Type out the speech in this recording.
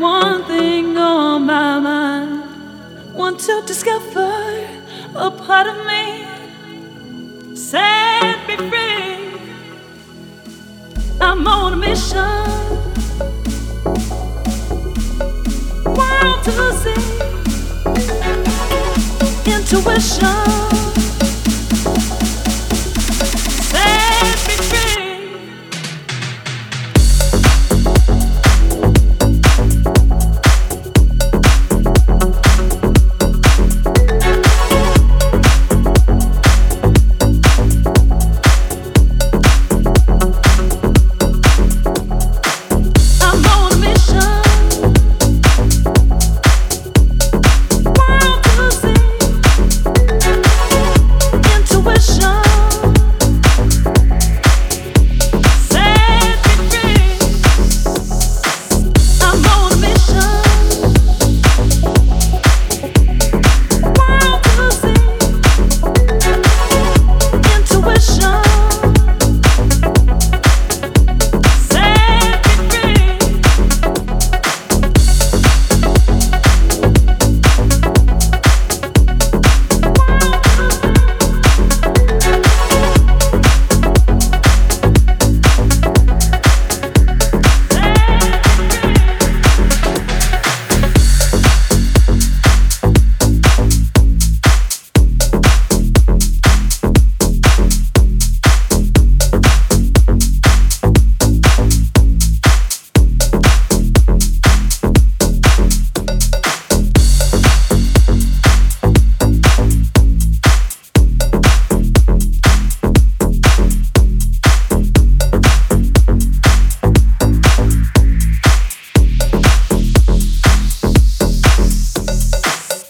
one thing on my mind. Want to discover a part of me. Set me free. I'm on a mission. World to see. Intuition.